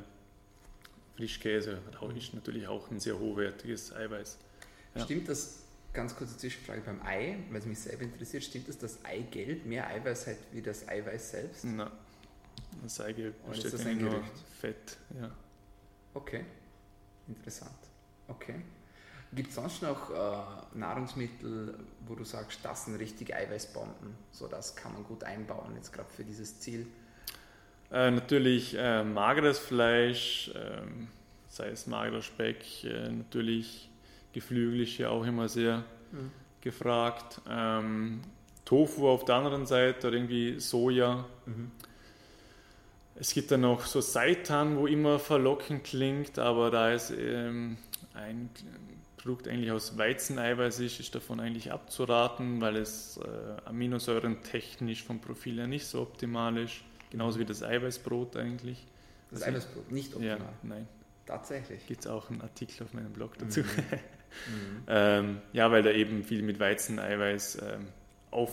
Speaker 2: Frischkäse hat auch, ist natürlich auch ein sehr hochwertiges Eiweiß.
Speaker 1: Ja. Stimmt das ganz kurze Zwischenfrage beim Ei, weil es mich selber interessiert. Stimmt es, dass Eigelb mehr Eiweiß hat wie das Eiweiß selbst?
Speaker 2: Nein. Das Eigelb besteht das ein nur Fett, ja.
Speaker 1: Okay, interessant. Okay. Gibt es sonst noch äh, Nahrungsmittel, wo du sagst, das sind richtige Eiweißbomben? So das kann man gut einbauen, jetzt gerade für dieses Ziel?
Speaker 2: Äh, natürlich äh, mageres Fleisch, ähm, sei es magerer Speck, äh, natürlich Geflügel ist ja auch immer sehr mhm. gefragt. Ähm, Tofu auf der anderen Seite oder irgendwie Soja. Mhm. Es gibt dann noch so Seitan, wo immer verlockend klingt, aber da ist ähm, ein Produkt eigentlich aus Weizeneiweiß ist, ist davon eigentlich abzuraten, weil es äh, Aminosäuren technisch vom Profil her nicht so optimal ist. Genauso wie das Eiweißbrot eigentlich.
Speaker 1: Das also, Eiweißbrot, nicht optimal?
Speaker 2: Ja, nein.
Speaker 1: Tatsächlich.
Speaker 2: Gibt es auch einen Artikel auf meinem Blog dazu. Mhm. mhm. ähm, ja, weil da eben viel mit Weizeneiweiß ähm, auf,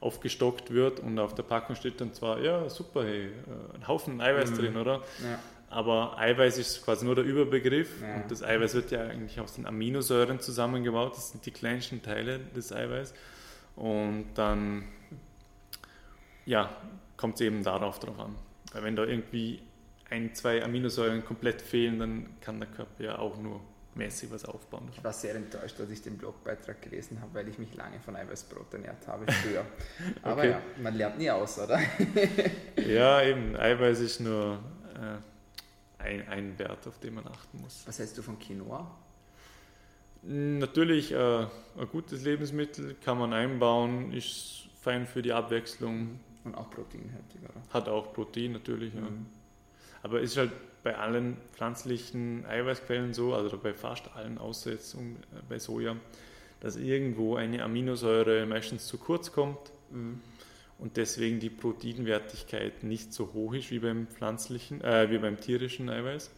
Speaker 2: aufgestockt wird und auf der Packung steht dann zwar, ja, super, hey, äh, ein Haufen Eiweiß mhm. drin, oder? Ja. Aber Eiweiß ist quasi nur der Überbegriff ja. und das Eiweiß wird ja eigentlich aus den Aminosäuren zusammengebaut, das sind die kleinsten Teile des Eiweiß und dann ja, kommt es eben darauf drauf an. Weil wenn da irgendwie ein, zwei Aminosäuren komplett fehlen, dann kann der Körper ja auch nur mäßig was aufbauen.
Speaker 1: Ich war sehr enttäuscht, als ich den Blogbeitrag gelesen habe, weil ich mich lange von Eiweißbrot ernährt habe früher. Aber okay. ja, man lernt nie aus, oder?
Speaker 2: ja, eben, Eiweiß ist nur äh, ein, ein Wert, auf den man achten muss.
Speaker 1: Was hältst du von Quinoa?
Speaker 2: Natürlich äh, ein gutes Lebensmittel, kann man einbauen, ist fein für die Abwechslung.
Speaker 1: Und auch proteinhaltig, oder?
Speaker 2: Hat auch Protein natürlich, mhm. ja. Aber ist halt bei allen pflanzlichen Eiweißquellen so, also bei fast allen, außer jetzt bei Soja, dass irgendwo eine Aminosäure meistens zu kurz kommt mhm. und deswegen die Proteinwertigkeit nicht so hoch ist wie beim pflanzlichen, äh, wie beim tierischen Eiweiß.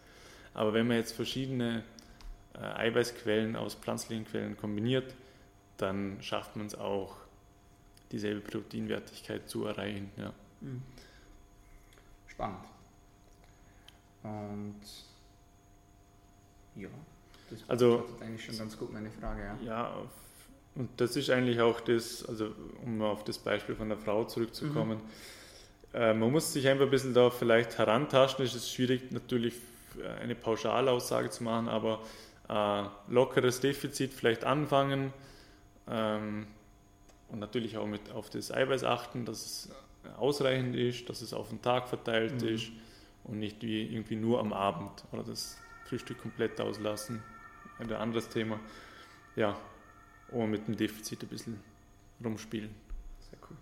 Speaker 2: Aber wenn man jetzt verschiedene äh, Eiweißquellen aus pflanzlichen Quellen kombiniert, dann schafft man es auch, dieselbe Proteinwertigkeit zu erreichen. Ja. Mhm.
Speaker 1: Spannend. Und ja, das also, eigentlich schon ganz gut meine Frage. Ja.
Speaker 2: ja, und das ist eigentlich auch das, also um auf das Beispiel von der Frau zurückzukommen. Mhm. Äh, man muss sich einfach ein bisschen da vielleicht herantasten. Es ist schwierig natürlich eine Pauschalaussage zu machen, aber äh, lockeres Defizit vielleicht anfangen ähm, und natürlich auch mit auf das Eiweiß achten, dass es ausreichend ist, dass es auf den Tag verteilt mhm. ist und nicht wie irgendwie nur am Abend oder das Frühstück komplett auslassen. Ein anderes Thema. Ja, und mit dem Defizit ein bisschen rumspielen.
Speaker 1: Sehr cool.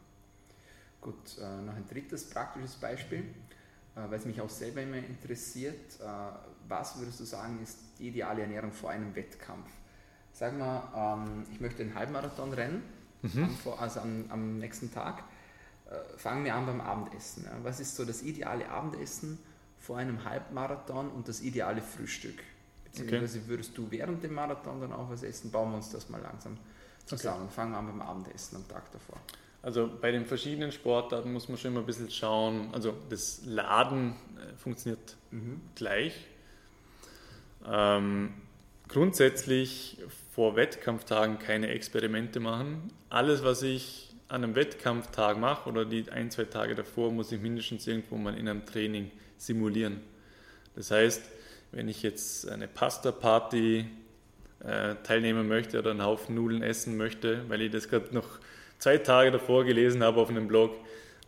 Speaker 1: Gut, äh, noch ein drittes praktisches Beispiel, äh, weil es mich auch selber immer interessiert. Äh, was würdest du sagen, ist die ideale Ernährung vor einem Wettkampf? Sag mal, ähm, ich möchte einen Halbmarathon rennen, mhm. also am, am, nächsten Tag. Äh, fangen wir an beim Abendessen. Ja. Was ist so das ideale Abendessen? vor einem Halbmarathon und das ideale Frühstück. Beziehungsweise okay. würdest du während dem Marathon dann auch was essen? Bauen wir uns das mal langsam zusammen. Okay. Fangen wir an beim Abendessen am Tag davor.
Speaker 2: Also bei den verschiedenen Sportarten muss man schon immer ein bisschen schauen. Also das Laden äh, funktioniert mhm. gleich. Ähm, grundsätzlich vor Wettkampftagen keine Experimente machen. Alles, was ich an einem Wettkampftag mache oder die ein, zwei Tage davor, muss ich mindestens irgendwo mal in einem Training simulieren. Das heißt, wenn ich jetzt eine Pasta-Party äh, teilnehmen möchte oder einen Haufen Nudeln essen möchte, weil ich das gerade noch zwei Tage davor gelesen habe auf einem Blog,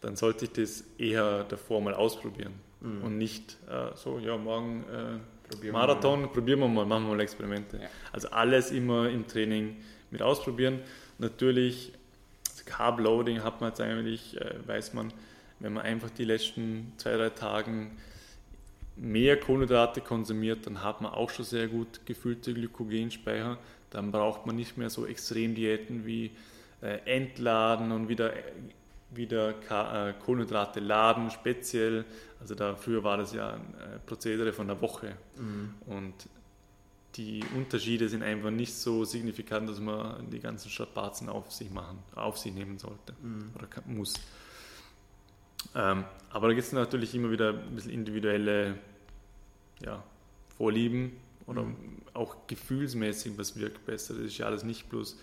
Speaker 2: dann sollte ich das eher davor mal ausprobieren mhm. und nicht äh, so, ja, morgen äh, probieren Marathon, wir probieren wir mal, machen wir mal Experimente. Ja. Also alles immer im Training mit ausprobieren. Natürlich, Carb Loading hat man jetzt eigentlich, äh, weiß man, wenn man einfach die letzten zwei, drei Tage mehr Kohlenhydrate konsumiert, dann hat man auch schon sehr gut gefüllte Glykogenspeicher. Dann braucht man nicht mehr so Extremdiäten wie äh, Entladen und wieder, wieder äh, Kohlenhydrate laden, speziell. Also da früher war das ja ein äh, Prozedere von der Woche. Mhm. Und die Unterschiede sind einfach nicht so signifikant, dass man die ganzen Strapazen auf sich machen, auf sich nehmen sollte mhm. oder muss. Ähm, aber da gibt es natürlich immer wieder ein bisschen individuelle ja, Vorlieben oder mhm. auch gefühlsmäßig, was wirkt besser. Das ist ja alles nicht bloß,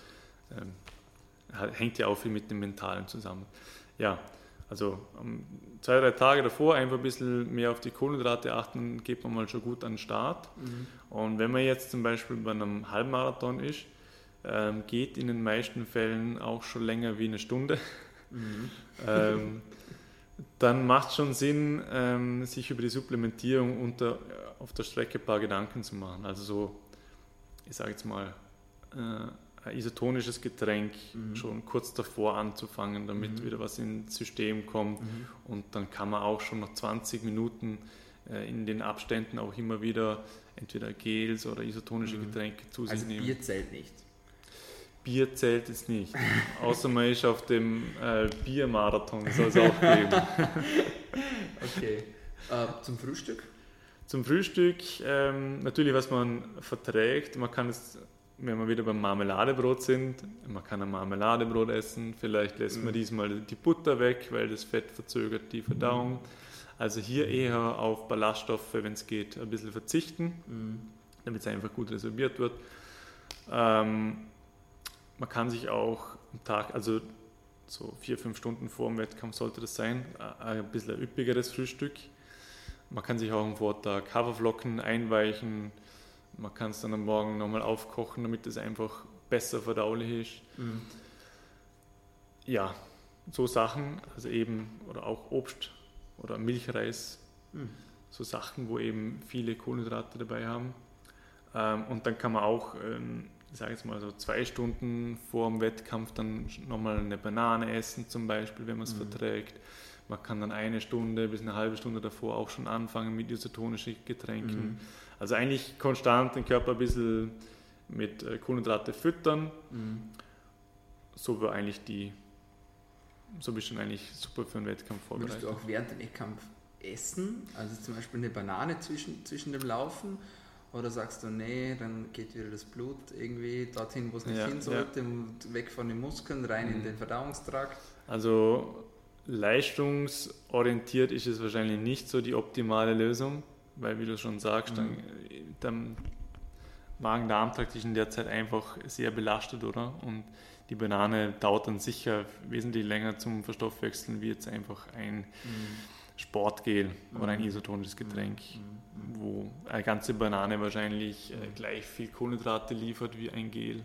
Speaker 2: ähm, hängt ja auch viel mit dem Mentalen zusammen. Ja, also um, zwei, drei Tage davor einfach ein bisschen mehr auf die Kohlenhydrate achten, geht man mal schon gut an den Start. Mhm. Und wenn man jetzt zum Beispiel bei einem Halbmarathon ist, ähm, geht in den meisten Fällen auch schon länger wie eine Stunde. Mhm. ähm, dann macht es schon Sinn, ähm, sich über die Supplementierung unter, auf der Strecke ein paar Gedanken zu machen. Also so, ich sage jetzt mal, äh, isotonisches Getränk mhm. schon kurz davor anzufangen, damit mhm. wieder was ins System kommt. Mhm. Und dann kann man auch schon nach 20 Minuten äh, in den Abständen auch immer wieder entweder Gels oder isotonische mhm. Getränke zu sich
Speaker 1: also
Speaker 2: nehmen.
Speaker 1: Bier zählt nicht.
Speaker 2: Bier zählt es nicht. Außer man ist auf dem äh, Biermarathon, soll es auch geben.
Speaker 1: okay. Äh, zum Frühstück?
Speaker 2: Zum Frühstück ähm, natürlich, was man verträgt. Man kann es, wenn wir wieder beim Marmeladebrot sind, man kann ein Marmeladebrot essen. Vielleicht lässt mhm. man diesmal die Butter weg, weil das Fett verzögert die Verdauung. Mhm. Also hier eher auf Ballaststoffe, wenn es geht, ein bisschen verzichten, mhm. damit es einfach gut resorbiert wird. Ähm, man kann sich auch am Tag, also so vier, fünf Stunden vor dem Wettkampf sollte das sein, ein bisschen ein üppigeres Frühstück man kann sich auch am Vortag Haferflocken einweichen. Man kann es dann am Morgen nochmal aufkochen, damit es einfach besser verdaulich ist. Mhm. Ja, so Sachen, also eben, oder auch Obst oder Milchreis, mhm. so Sachen, wo eben viele Kohlenhydrate dabei haben. Ähm, und dann kann man auch, ähm, ich sage jetzt mal so zwei Stunden vor dem Wettkampf dann nochmal eine Banane essen, zum Beispiel, wenn man es mhm. verträgt. Man kann dann eine Stunde bis eine halbe Stunde davor auch schon anfangen mit isotonischen Getränken. Mhm. Also eigentlich konstant den Körper ein bisschen mit äh, Kohlenhydrate füttern. Mhm. So war eigentlich die, so bist du eigentlich super für einen Wettkampf vorbereitet.
Speaker 1: Würdest du auch während dem Wettkampf essen? Also zum Beispiel eine Banane zwischen, zwischen dem Laufen? Oder sagst du, nee, dann geht wieder das Blut irgendwie dorthin, wo es nicht ja, hin sollte, ja. weg von den Muskeln, rein mhm. in den Verdauungstrakt?
Speaker 2: Also leistungsorientiert ist es wahrscheinlich nicht so die optimale Lösung, weil wie du schon sagst, mhm. dann, dann Magen-Darm-Trakt ist in der Zeit einfach sehr belastet, oder? Und die Banane dauert dann sicher wesentlich länger zum Verstoffwechseln wie jetzt einfach ein mhm. Sportgel mhm. oder ein mhm. isotonisches Getränk, mhm. wo eine ganze Banane wahrscheinlich äh, mhm. gleich viel Kohlenhydrate liefert wie ein Gel.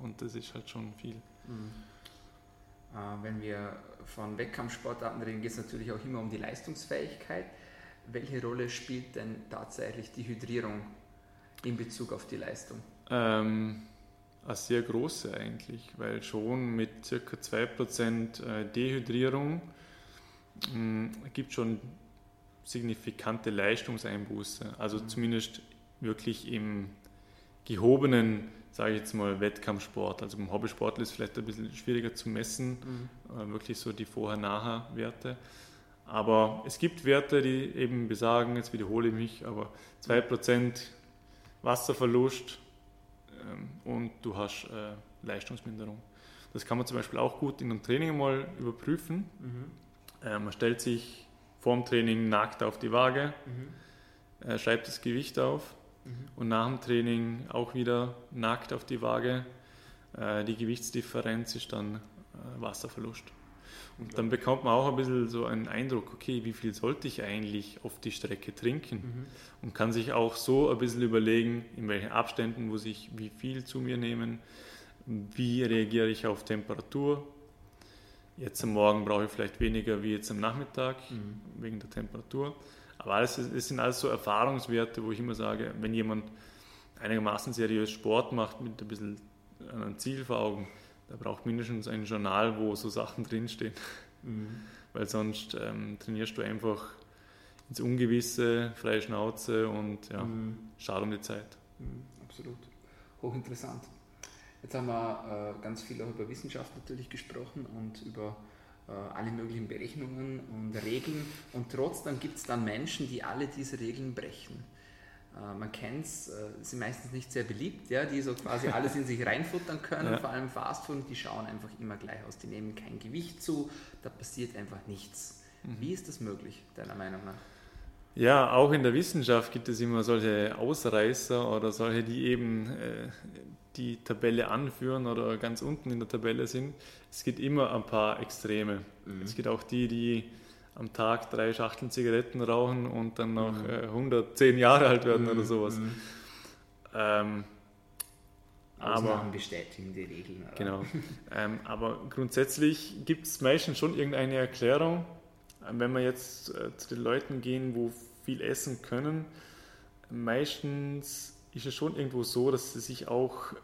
Speaker 2: Und das ist halt schon viel.
Speaker 1: Äh, wenn wir von Wettkampfsportarten reden, geht es natürlich auch immer um die Leistungsfähigkeit. Welche Rolle spielt denn tatsächlich die Hydrierung in Bezug auf die Leistung?
Speaker 2: Ähm, eine sehr große eigentlich, weil schon mit ca. 2% äh, Dehydrierung äh, gibt schon signifikante Leistungseinbuße. Also mhm. zumindest wirklich im gehobenen sage ich jetzt mal, Wettkampfsport. Also beim Hobbysportler ist es vielleicht ein bisschen schwieriger zu messen, mhm. äh, wirklich so die Vorher-Nachher-Werte. Aber es gibt Werte, die eben besagen, jetzt wiederhole ich mich, aber 2% Wasserverlust ähm, und du hast äh, Leistungsminderung. Das kann man zum Beispiel auch gut in einem Training mal überprüfen. Mhm. Äh, man stellt sich vor dem Training nackt auf die Waage, mhm. äh, schreibt das Gewicht auf Mhm. Und nach dem Training auch wieder nackt auf die Waage. Äh, die Gewichtsdifferenz ist dann äh, Wasserverlust. Und dann bekommt man auch ein bisschen so einen Eindruck, okay, wie viel sollte ich eigentlich auf die Strecke trinken? Mhm. Und kann sich auch so ein bisschen überlegen, in welchen Abständen muss ich wie viel zu mir nehmen, wie reagiere ich auf Temperatur. Jetzt am Morgen brauche ich vielleicht weniger wie jetzt am Nachmittag mhm. wegen der Temperatur. Aber alles, es sind alles so Erfahrungswerte, wo ich immer sage, wenn jemand einigermaßen seriös Sport macht mit ein bisschen einem Ziel vor Augen, der braucht mindestens ein Journal, wo so Sachen drinstehen. Mhm. Weil sonst ähm, trainierst du einfach ins Ungewisse, freie Schnauze und ja, mhm. schade um die Zeit.
Speaker 1: Mhm, absolut. Hochinteressant. Jetzt haben wir äh, ganz viel auch über Wissenschaft natürlich gesprochen und über alle möglichen Berechnungen und Regeln und trotzdem gibt es dann Menschen, die alle diese Regeln brechen. Äh, man kennt es, äh, sind meistens nicht sehr beliebt, ja, die so quasi alles in sich reinfuttern können, ja. vor allem Fastfood, die schauen einfach immer gleich aus, die nehmen kein Gewicht zu, da passiert einfach nichts. Mhm. Wie ist das möglich, deiner Meinung nach?
Speaker 2: Ja, auch in der Wissenschaft gibt es immer solche Ausreißer oder solche, die eben äh, die Tabelle anführen oder ganz unten in der Tabelle sind. Es gibt immer ein paar Extreme. Mhm. Es gibt auch die, die am Tag drei Schachteln Zigaretten rauchen und dann noch mhm. äh, 110 Jahre alt werden mhm. oder sowas. Mhm.
Speaker 1: Ähm, Ausnahmen bestätigen die Regeln.
Speaker 2: Oder? Genau. ähm, aber grundsätzlich gibt es meistens schon irgendeine Erklärung. Ähm, wenn wir jetzt äh, zu den Leuten gehen, wo viel essen können, meistens ist es schon irgendwo so, dass sie sich auch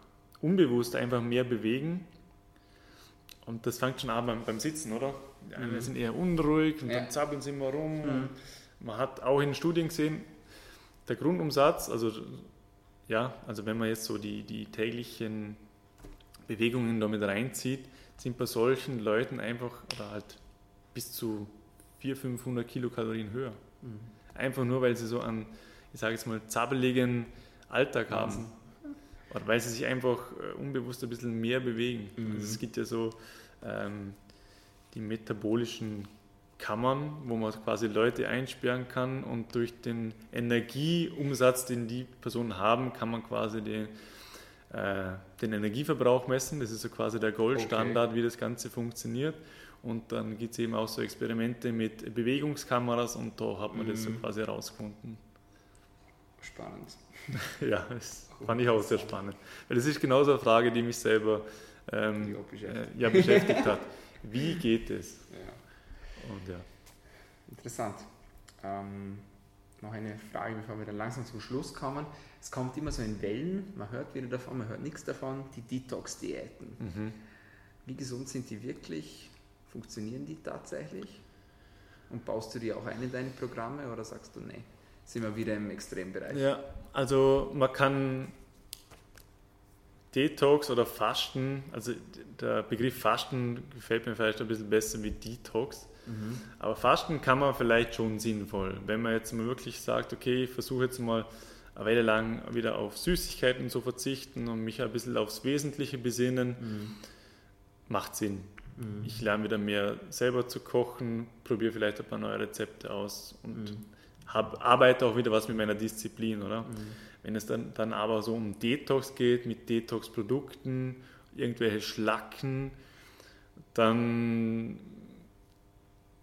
Speaker 2: unbewusst einfach mehr bewegen. Und das fängt schon an beim, beim Sitzen, oder? Die einen mhm. sind eher unruhig und ja. dann zappeln sie immer rum. Mhm. man hat auch in Studien gesehen, der Grundumsatz, also ja, also wenn man jetzt so die, die täglichen Bewegungen damit reinzieht, sind bei solchen Leuten einfach oder halt bis zu 400, 500 Kilokalorien höher. Mhm. Einfach nur, weil sie so einen, ich sage jetzt mal, zappeligen Alltag haben. Oder weil sie sich einfach äh, unbewusst ein bisschen mehr bewegen. Mhm. Also es gibt ja so ähm, die metabolischen Kammern, wo man quasi Leute einsperren kann und durch den Energieumsatz, den die Personen haben, kann man quasi den, äh, den Energieverbrauch messen. Das ist so quasi der Goldstandard, okay. wie das Ganze funktioniert. Und dann gibt es eben auch so Experimente mit Bewegungskameras und da hat man mhm. das so mhm. quasi herausgefunden.
Speaker 1: Spannend.
Speaker 2: ja, das fand ich auch sehr spannend. Weil das ist genauso eine Frage, die mich selber ähm, beschäftigt. Äh, ja, beschäftigt hat. Wie geht es? Ja.
Speaker 1: Und, ja. Interessant. Ähm, noch eine Frage, bevor wir dann langsam zum Schluss kommen. Es kommt immer so in Wellen, man hört wieder davon, man hört nichts davon, die Detox-Diäten. Mhm. Wie gesund sind die wirklich? Funktionieren die tatsächlich? Und baust du die auch ein in deine Programme oder sagst du, nee, sind wir wieder im Extrembereich?
Speaker 2: Ja, also man kann Detox oder Fasten, also der Begriff Fasten gefällt mir vielleicht ein bisschen besser wie Detox. Mhm. Aber Fasten kann man vielleicht schon sinnvoll. Wenn man jetzt mal wirklich sagt, okay, ich versuche jetzt mal eine Weile lang wieder auf Süßigkeiten zu verzichten und mich ein bisschen aufs Wesentliche besinnen, mhm. macht Sinn. Mhm. Ich lerne wieder mehr selber zu kochen, probiere vielleicht ein paar neue Rezepte aus und mhm. Hab, arbeite auch wieder was mit meiner Disziplin, oder? Mhm. Wenn es dann, dann aber so um Detox geht, mit Detox-Produkten, irgendwelche Schlacken, dann,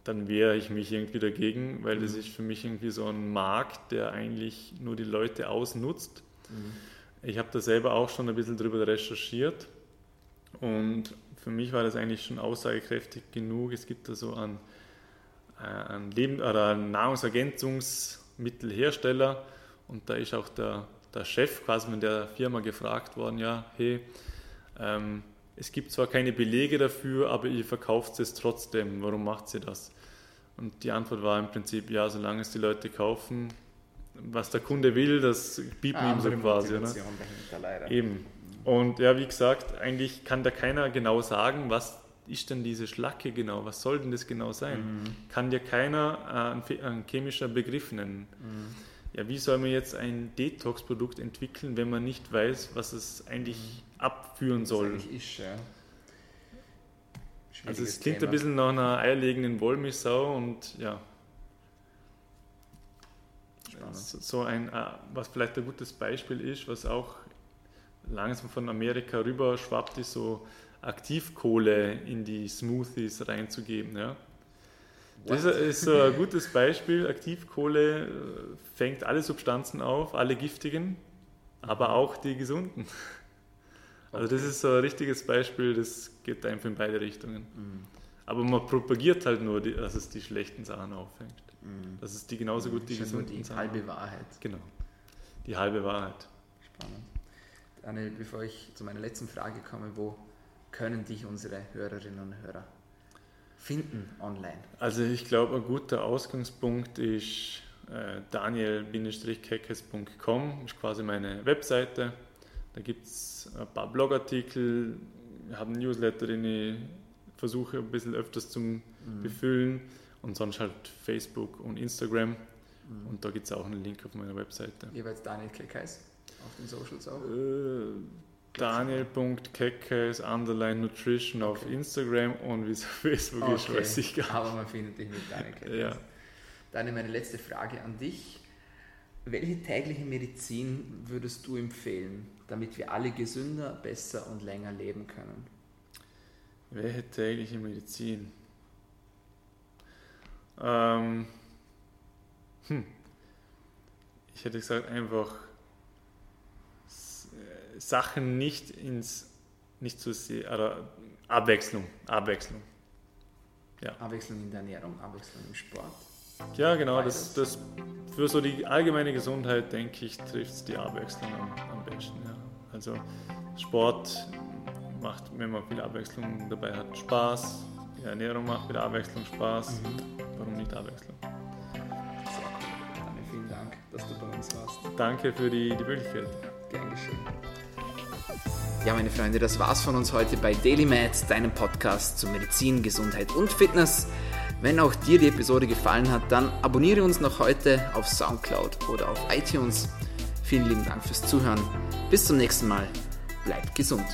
Speaker 2: dann wehre ich mich irgendwie dagegen, weil das mhm. ist für mich irgendwie so ein Markt, der eigentlich nur die Leute ausnutzt. Mhm. Ich habe da selber auch schon ein bisschen drüber recherchiert und für mich war das eigentlich schon aussagekräftig genug. Es gibt da so einen, äh, einen, Leben oder einen Nahrungsergänzungsmittelhersteller und da ist auch der, der Chef quasi von der Firma gefragt worden, ja, hey, ähm, es gibt zwar keine Belege dafür, aber ihr verkauft es trotzdem. Warum macht ihr das? Und die Antwort war im Prinzip, ja, solange es die Leute kaufen, was der Kunde will, das bieten ah, ihm so quasi. Ne? Eben. Und ja, wie gesagt, eigentlich kann da keiner genau sagen, was ist denn diese Schlacke genau, was soll denn das genau sein? Mhm. Kann dir keiner äh, ein, chemischer Begriff nennen. Mhm. Ja, wie soll man jetzt ein Detox-Produkt entwickeln, wenn man nicht weiß, was es eigentlich mhm. abführen soll? Was ist, ja. Also es klingt Thema. ein bisschen nach einer eierlegenden Wollmilchsau und ja. Spannend. So ein, äh, was vielleicht ein gutes Beispiel ist, was auch langsam von Amerika rüber schwappt, ist so Aktivkohle in die Smoothies reinzugeben. Ja. Das ist so ein gutes Beispiel. Aktivkohle äh, fängt alle Substanzen auf, alle giftigen, aber auch die gesunden. Also das ist so ein richtiges Beispiel, das geht einfach in beide Richtungen. Mhm. Aber man propagiert halt nur, dass es die schlechten Sachen auffängt. Mhm. Dass es die genauso gut die gesunden
Speaker 1: die Sachen halbe Wahrheit.
Speaker 2: Genau, die halbe Wahrheit.
Speaker 1: Spannend. Daniel, bevor ich zu meiner letzten Frage komme, wo können dich unsere Hörerinnen und Hörer finden online?
Speaker 2: Also ich glaube, ein guter Ausgangspunkt ist äh, daniel-keckes.com, ist quasi meine Webseite. Da gibt es ein paar Blogartikel, habe einen Newsletter, den ich versuche ein bisschen öfters zu mhm. befüllen und sonst halt Facebook und Instagram. Mhm. Und da gibt es auch einen Link auf meiner Webseite.
Speaker 1: Jeweils Daniel Keckes auf den Socials auch?
Speaker 2: Äh, Daniel.keckes underline Nutrition okay. auf Instagram und wie es auf Facebook okay. ist, weiß ich gar nicht.
Speaker 1: Aber man findet dich mit Daniel Keckes. Ja. Dann meine letzte Frage an dich. Welche tägliche Medizin würdest du empfehlen, damit wir alle gesünder, besser und länger leben können?
Speaker 2: Welche tägliche Medizin? Ähm, hm. Ich hätte gesagt, einfach Sachen nicht ins, nicht zu sehen, oder Abwechslung, Abwechslung.
Speaker 1: Ja. Abwechslung in der Ernährung, Abwechslung im Sport.
Speaker 2: Ja, genau, das, das für so die allgemeine Gesundheit, denke ich, trifft es die Abwechslung am, am besten. Ja. Also Sport macht, wenn man viel Abwechslung dabei hat, Spaß. Die Ernährung macht mit Abwechslung Spaß. Mhm. Warum nicht Abwechslung?
Speaker 1: Sehr cool. Daniel, vielen Dank, dass du bei uns warst.
Speaker 2: Danke für die, die Möglichkeit.
Speaker 1: Gern geschehen. Ja, meine Freunde, das war's von uns heute bei DailyMed, deinem Podcast zu Medizin, Gesundheit und Fitness. Wenn auch dir die Episode gefallen hat, dann abonniere uns noch heute auf Soundcloud oder auf iTunes. Vielen lieben Dank fürs Zuhören. Bis zum nächsten Mal. Bleibt gesund.